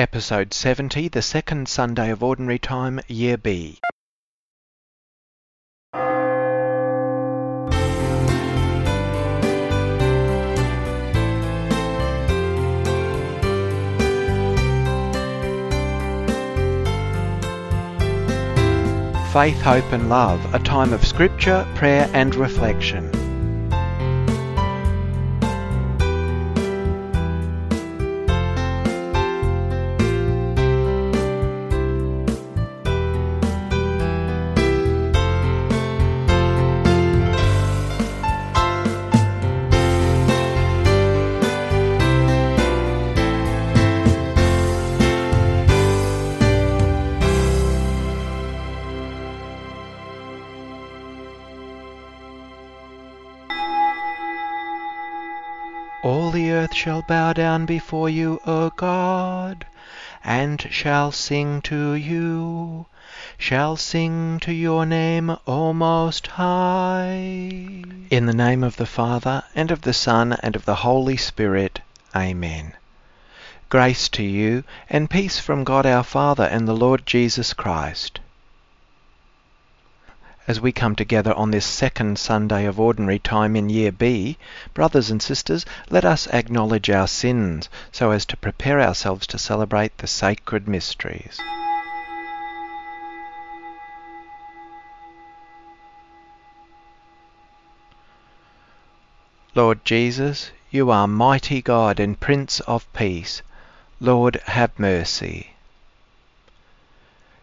Episode 70, the second Sunday of Ordinary Time, Year B. Faith, Hope and Love, a time of scripture, prayer and reflection. Earth shall bow down before you, O God, and shall sing to you, shall sing to your name, O Most High. In the name of the Father, and of the Son, and of the Holy Spirit. Amen. Grace to you, and peace from God our Father and the Lord Jesus Christ as we come together on this second Sunday of Ordinary Time in Year B, brothers and sisters, let us acknowledge our sins so as to prepare ourselves to celebrate the sacred mysteries. Lord Jesus, you are mighty God and Prince of Peace. Lord, have mercy.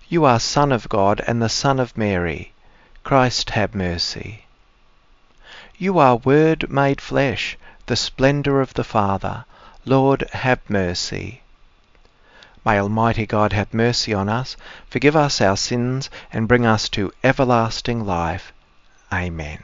You are Son of God and the Son of Mary. Christ have mercy. You are Word made flesh, the splendour of the Father. Lord, have mercy. May Almighty God have mercy on us, forgive us our sins, and bring us to everlasting life. Amen.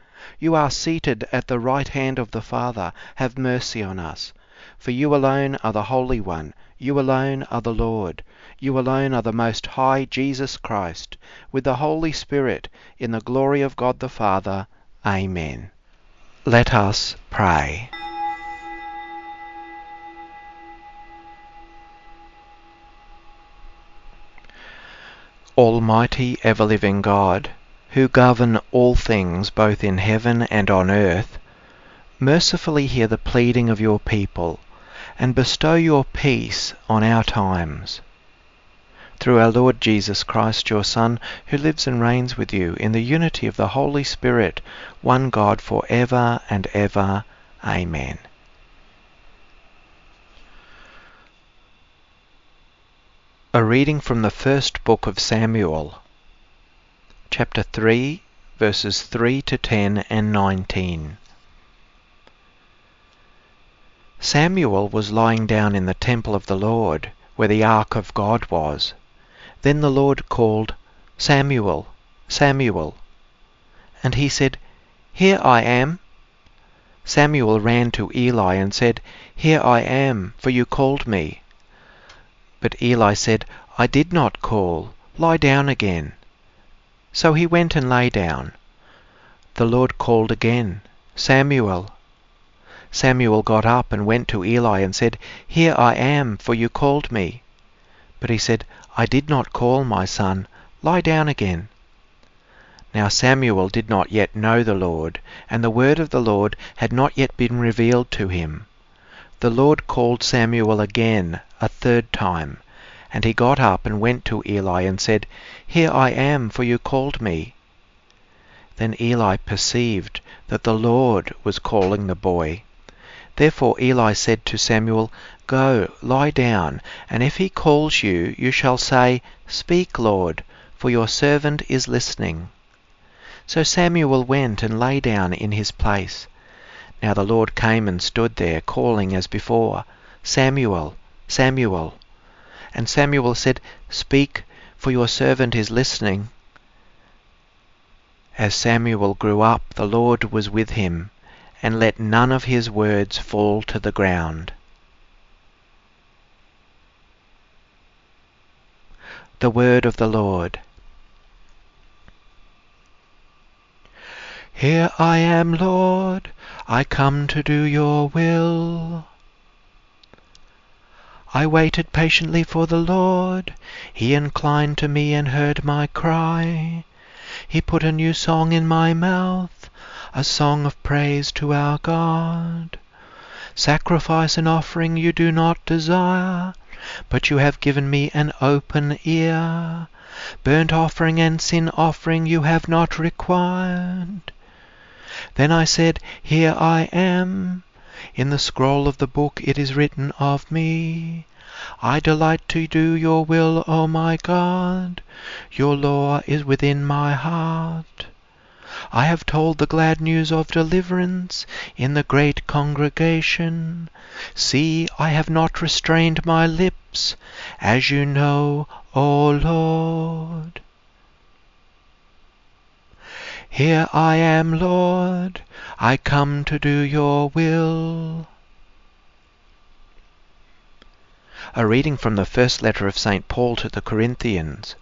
You are seated at the right hand of the Father, have mercy on us. For you alone are the Holy One, you alone are the Lord, you alone are the Most High Jesus Christ, with the Holy Spirit, in the glory of God the Father. Amen. Let us pray. Almighty ever-living God, who govern all things both in heaven and on earth, mercifully hear the pleading of your people, and bestow your peace on our times. Through our Lord Jesus Christ, your Son, who lives and reigns with you in the unity of the Holy Spirit, one God for ever and ever. Amen. A reading from the first book of Samuel chapter 3, verses 3 to 10 and 19. Samuel was lying down in the temple of the Lord, where the ark of God was. Then the Lord called, Samuel, Samuel. And he said, Here I am. Samuel ran to Eli and said, Here I am, for you called me. But Eli said, I did not call. Lie down again. So he went and lay down. The Lord called again, Samuel. Samuel got up and went to Eli and said, Here I am, for you called me. But he said, I did not call, my son. Lie down again. Now Samuel did not yet know the Lord, and the word of the Lord had not yet been revealed to him. The Lord called Samuel again, a third time. And he got up and went to Eli and said, Here I am, for you called me. Then Eli perceived that the Lord was calling the boy. Therefore Eli said to Samuel, Go, lie down, and if he calls you, you shall say, Speak, Lord, for your servant is listening. So Samuel went and lay down in his place. Now the Lord came and stood there, calling as before, Samuel, Samuel. And Samuel said, Speak, for your servant is listening. As Samuel grew up, the Lord was with him, and let none of his words fall to the ground. The word of the Lord. Here I am, Lord, I come to do your will. I waited patiently for the Lord. He inclined to me and heard my cry. He put a new song in my mouth, a song of praise to our God. Sacrifice and offering you do not desire, but you have given me an open ear. Burnt offering and sin offering you have not required. Then I said, Here I am. In the scroll of the book it is written of me. I delight to do your will, O my God. Your law is within my heart. I have told the glad news of deliverance in the great congregation. See, I have not restrained my lips, as you know, O Lord. Here I am, Lord, I come to do your will. A reading from the first letter of St. Paul to the Corinthians,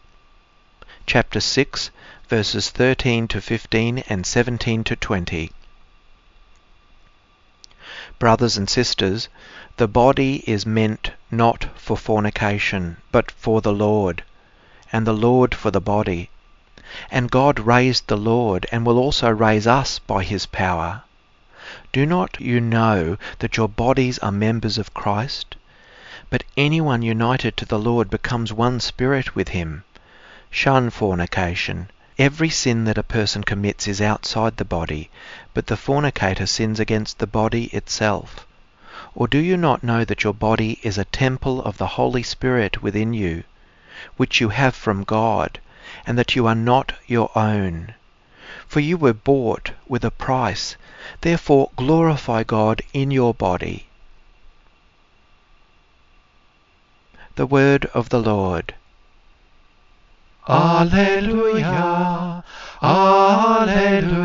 chapter 6, verses 13 to 15 and 17 to 20. Brothers and sisters, the body is meant not for fornication, but for the Lord, and the Lord for the body. And God raised the Lord, and will also raise us by his power. Do not you know that your bodies are members of Christ? But anyone united to the Lord becomes one spirit with him. Shun fornication. Every sin that a person commits is outside the body, but the fornicator sins against the body itself. Or do you not know that your body is a temple of the Holy Spirit within you, which you have from God? And that you are not your own. For you were bought with a price. Therefore glorify God in your body. The word of the Lord. Alleluia, Alleluia,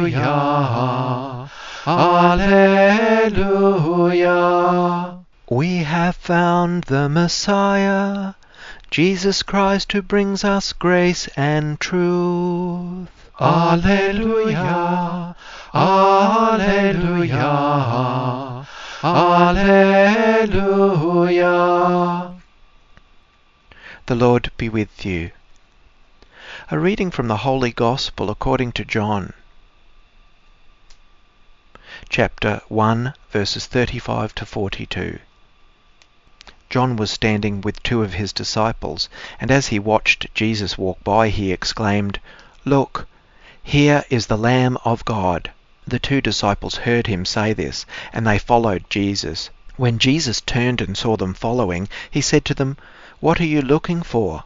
Alleluia. We have found the Messiah Jesus Christ who brings us grace and truth. Alleluia, Alleluia, Alleluia. The Lord be with you. A reading from the Holy Gospel according to John. Chapter 1, verses 35 to 42. John was standing with two of his disciples, and as he watched Jesus walk by, he exclaimed, Look, here is the Lamb of God. The two disciples heard him say this, and they followed Jesus. When Jesus turned and saw them following, he said to them, What are you looking for?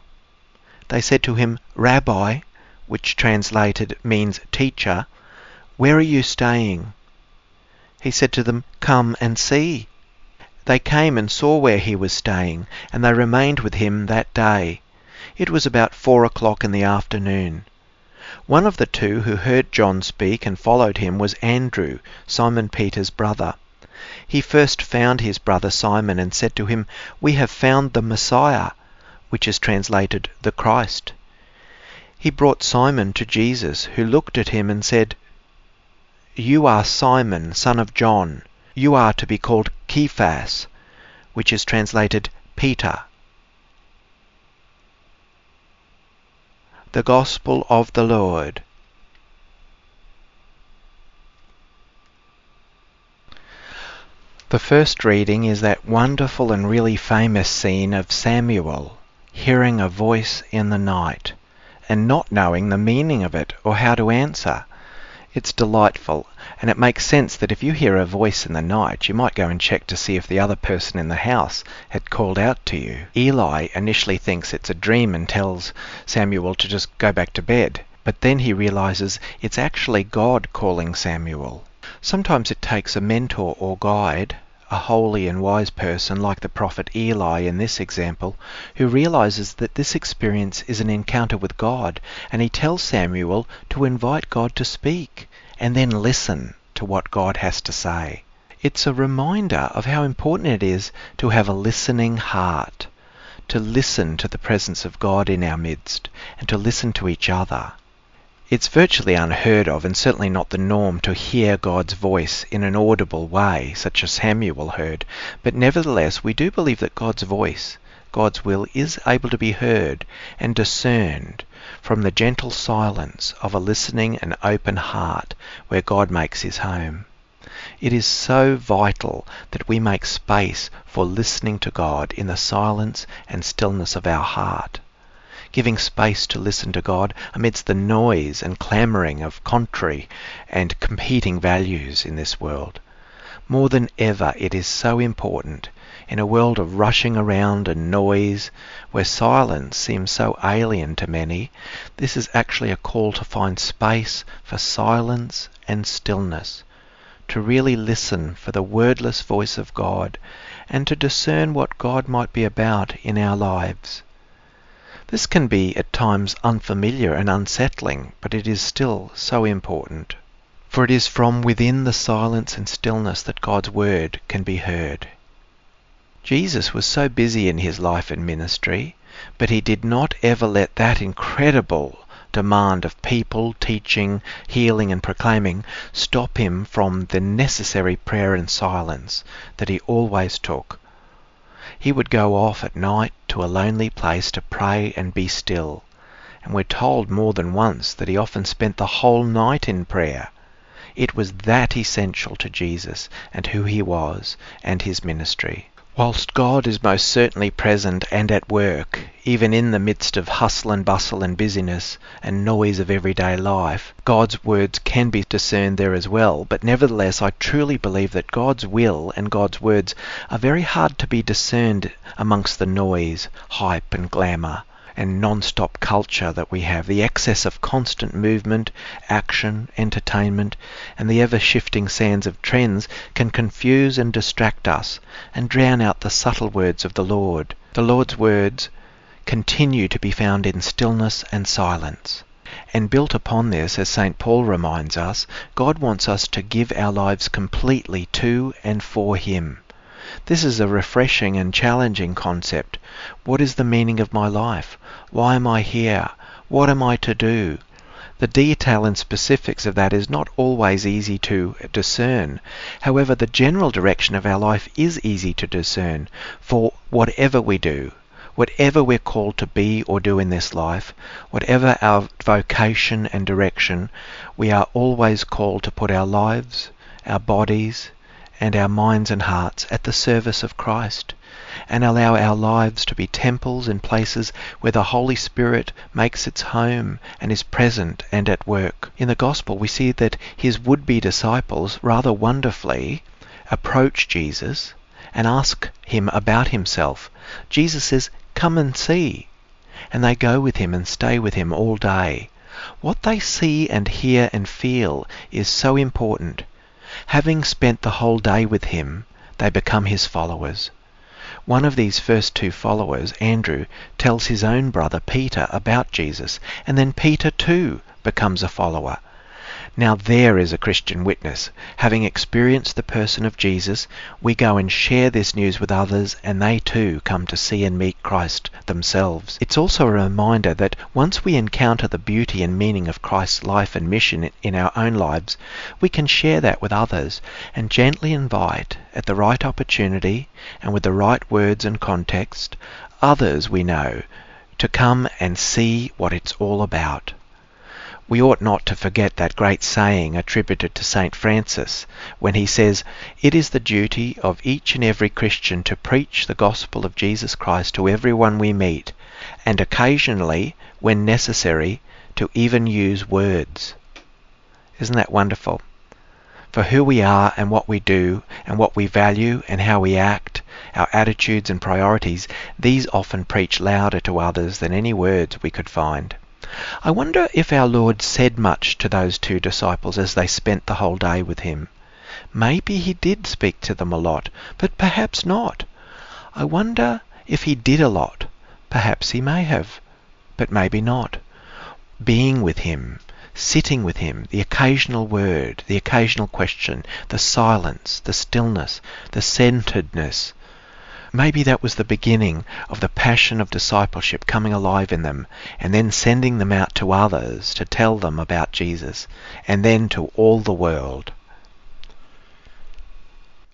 They said to him, Rabbi, which translated means teacher, where are you staying? He said to them, Come and see. They came and saw where he was staying, and they remained with him that day. It was about four o'clock in the afternoon. One of the two who heard John speak and followed him was Andrew, Simon Peter's brother. He first found his brother Simon and said to him, We have found the Messiah, which is translated the Christ. He brought Simon to Jesus, who looked at him and said, You are Simon, son of John you are to be called Cephas, which is translated Peter. The Gospel of the Lord. The first reading is that wonderful and really famous scene of Samuel hearing a voice in the night and not knowing the meaning of it or how to answer. It's delightful, and it makes sense that if you hear a voice in the night, you might go and check to see if the other person in the house had called out to you. Eli initially thinks it's a dream and tells Samuel to just go back to bed, but then he realizes it's actually God calling Samuel. Sometimes it takes a mentor or guide, a holy and wise person like the prophet Eli in this example, who realizes that this experience is an encounter with God, and he tells Samuel to invite God to speak and then listen to what God has to say. It's a reminder of how important it is to have a listening heart, to listen to the presence of God in our midst, and to listen to each other. It's virtually unheard of and certainly not the norm to hear God's voice in an audible way, such as Samuel heard, but nevertheless we do believe that God's voice, God's will, is able to be heard and discerned from the gentle silence of a listening and open heart where God makes his home. It is so vital that we make space for listening to God in the silence and stillness of our heart giving space to listen to God amidst the noise and clamouring of contrary and competing values in this world. More than ever, it is so important in a world of rushing around and noise, where silence seems so alien to many, this is actually a call to find space for silence and stillness, to really listen for the wordless voice of God, and to discern what God might be about in our lives. This can be at times unfamiliar and unsettling, but it is still so important. For it is from within the silence and stillness that God's word can be heard. Jesus was so busy in his life and ministry, but he did not ever let that incredible demand of people, teaching, healing, and proclaiming stop him from the necessary prayer and silence that he always took he would go off at night to a lonely place to pray and be still, and we're told more than once that he often spent the whole night in prayer. It was that essential to Jesus and who he was and his ministry. Whilst God is most certainly present and at work, even in the midst of hustle and bustle and busyness and noise of everyday life, God's words can be discerned there as well. But nevertheless, I truly believe that God's will and God's words are very hard to be discerned amongst the noise, hype, and glamour and non-stop culture that we have, the excess of constant movement, action, entertainment, and the ever-shifting sands of trends can confuse and distract us and drown out the subtle words of the Lord. The Lord's words continue to be found in stillness and silence. And built upon this, as St. Paul reminds us, God wants us to give our lives completely to and for Him. This is a refreshing and challenging concept. What is the meaning of my life? Why am I here? What am I to do? The detail and specifics of that is not always easy to discern. However, the general direction of our life is easy to discern. For whatever we do, whatever we're called to be or do in this life, whatever our vocation and direction, we are always called to put our lives, our bodies, and our minds and hearts at the service of Christ and allow our lives to be temples and places where the Holy Spirit makes its home and is present and at work. In the Gospel, we see that his would be disciples rather wonderfully approach Jesus and ask him about himself. Jesus says, Come and see. And they go with him and stay with him all day. What they see and hear and feel is so important. Having spent the whole day with him, they become his followers. One of these first two followers, Andrew, tells his own brother Peter about Jesus, and then Peter too becomes a follower. Now there is a Christian witness. Having experienced the person of Jesus, we go and share this news with others and they too come to see and meet Christ themselves. It's also a reminder that once we encounter the beauty and meaning of Christ's life and mission in our own lives, we can share that with others and gently invite, at the right opportunity and with the right words and context, others we know to come and see what it's all about. We ought not to forget that great saying attributed to St. Francis when he says, It is the duty of each and every Christian to preach the gospel of Jesus Christ to everyone we meet, and occasionally, when necessary, to even use words. Isn't that wonderful? For who we are and what we do and what we value and how we act, our attitudes and priorities, these often preach louder to others than any words we could find. I wonder if our Lord said much to those two disciples as they spent the whole day with him. Maybe he did speak to them a lot, but perhaps not. I wonder if he did a lot. Perhaps he may have, but maybe not. Being with him, sitting with him, the occasional word, the occasional question, the silence, the stillness, the centeredness. Maybe that was the beginning of the passion of discipleship coming alive in them, and then sending them out to others to tell them about Jesus, and then to all the world.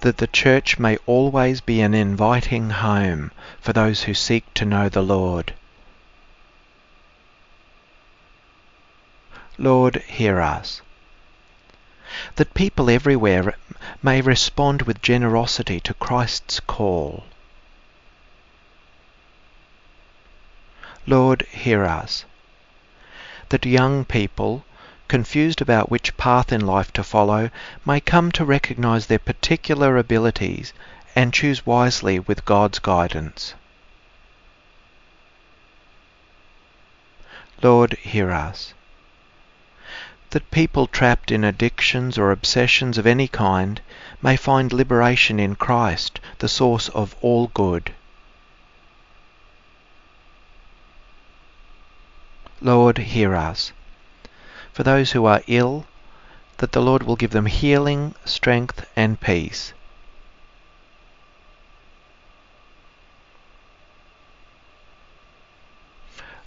That the church may always be an inviting home for those who seek to know the Lord. Lord, hear us. That people everywhere may respond with generosity to Christ's call. Lord, hear us. That young people confused about which path in life to follow, may come to recognize their particular abilities and choose wisely with God's guidance. Lord, hear us. That people trapped in addictions or obsessions of any kind may find liberation in Christ, the source of all good. Lord, hear us for those who are ill, that the Lord will give them healing, strength, and peace.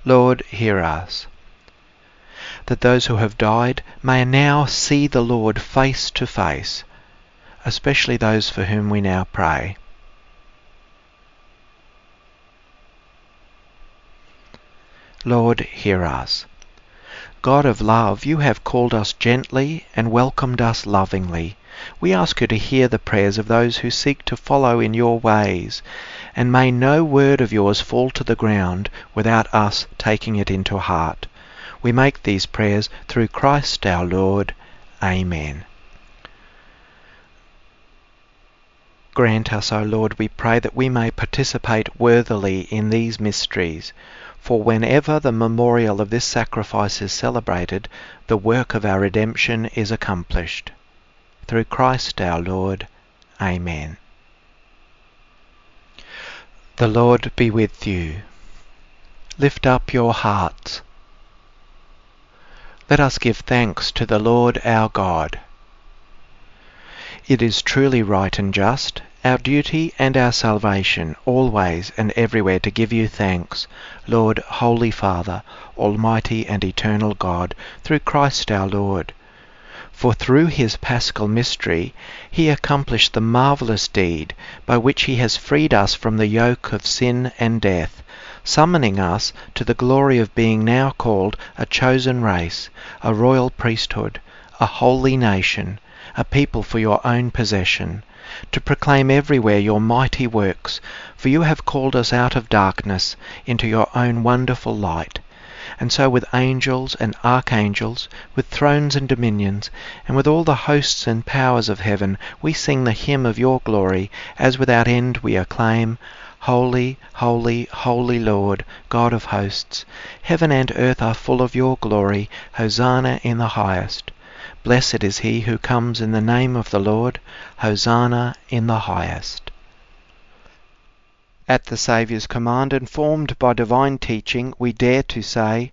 Lord, hear us. That those who have died may now see the Lord face to face, especially those for whom we now pray. Lord, hear us. God of love, you have called us gently and welcomed us lovingly. We ask you to hear the prayers of those who seek to follow in your ways, and may no word of yours fall to the ground without us taking it into heart. We make these prayers through Christ our Lord. Amen. Grant us, O Lord, we pray, that we may participate worthily in these mysteries for whenever the memorial of this sacrifice is celebrated, the work of our redemption is accomplished. Through Christ our Lord. Amen. The Lord be with you. Lift up your hearts. Let us give thanks to the Lord our God. It is truly right and just our duty and our salvation, always and everywhere to give you thanks, Lord, Holy Father, Almighty and Eternal God, through Christ our Lord. For through his paschal mystery he accomplished the marvellous deed by which he has freed us from the yoke of sin and death, summoning us to the glory of being now called a chosen race, a royal priesthood, a holy nation, a people for your own possession to proclaim everywhere your mighty works, for you have called us out of darkness into your own wonderful light. And so with angels and archangels, with thrones and dominions, and with all the hosts and powers of heaven, we sing the hymn of your glory, as without end we acclaim, Holy, holy, holy Lord, God of hosts, heaven and earth are full of your glory, Hosanna in the highest. Blessed is he who comes in the name of the Lord. Hosanna in the highest. At the Saviour's command, informed by divine teaching, we dare to say,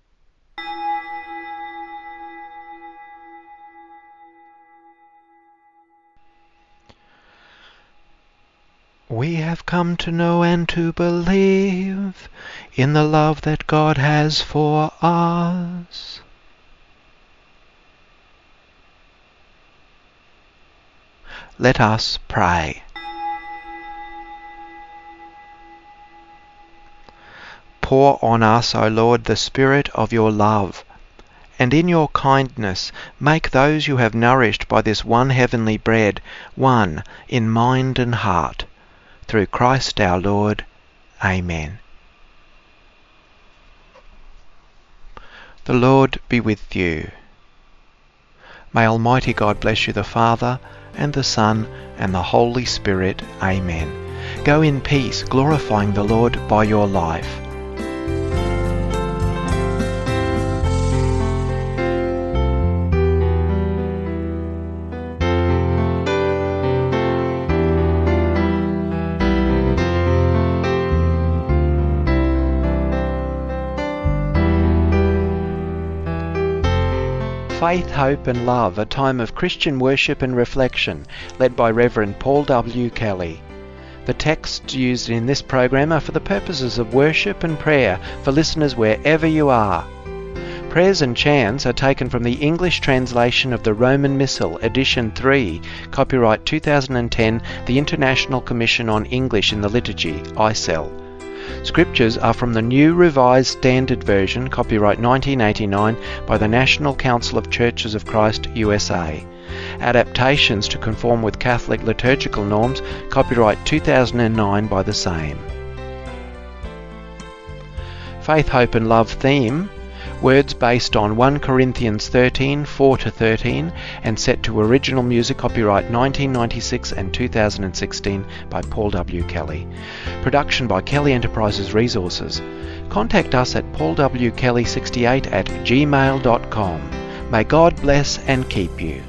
We have come to know and to believe in the love that God has for us. Let us pray. Pour on us, O Lord, the Spirit of your love, and in your kindness make those you have nourished by this one heavenly bread one in mind and heart through Christ our Lord. Amen. The Lord be with you. May Almighty God bless you, the Father, and the Son, and the Holy Spirit. Amen. Go in peace, glorifying the Lord by your life. Faith, Hope and Love, a time of Christian worship and reflection, led by Reverend Paul W. Kelly. The texts used in this program are for the purposes of worship and prayer for listeners wherever you are. Prayers and chants are taken from the English translation of the Roman Missal, Edition 3, copyright 2010, the International Commission on English in the Liturgy, ICEL. Scriptures are from the New Revised Standard Version, copyright 1989, by the National Council of Churches of Christ, USA. Adaptations to conform with Catholic liturgical norms, copyright 2009 by the same. Faith, Hope and Love theme Words based on 1 Corinthians 13, 4 to 13, and set to original music copyright 1996 and 2016 by Paul W. Kelly. Production by Kelly Enterprises Resources. Contact us at paulwkelly68 at gmail.com. May God bless and keep you.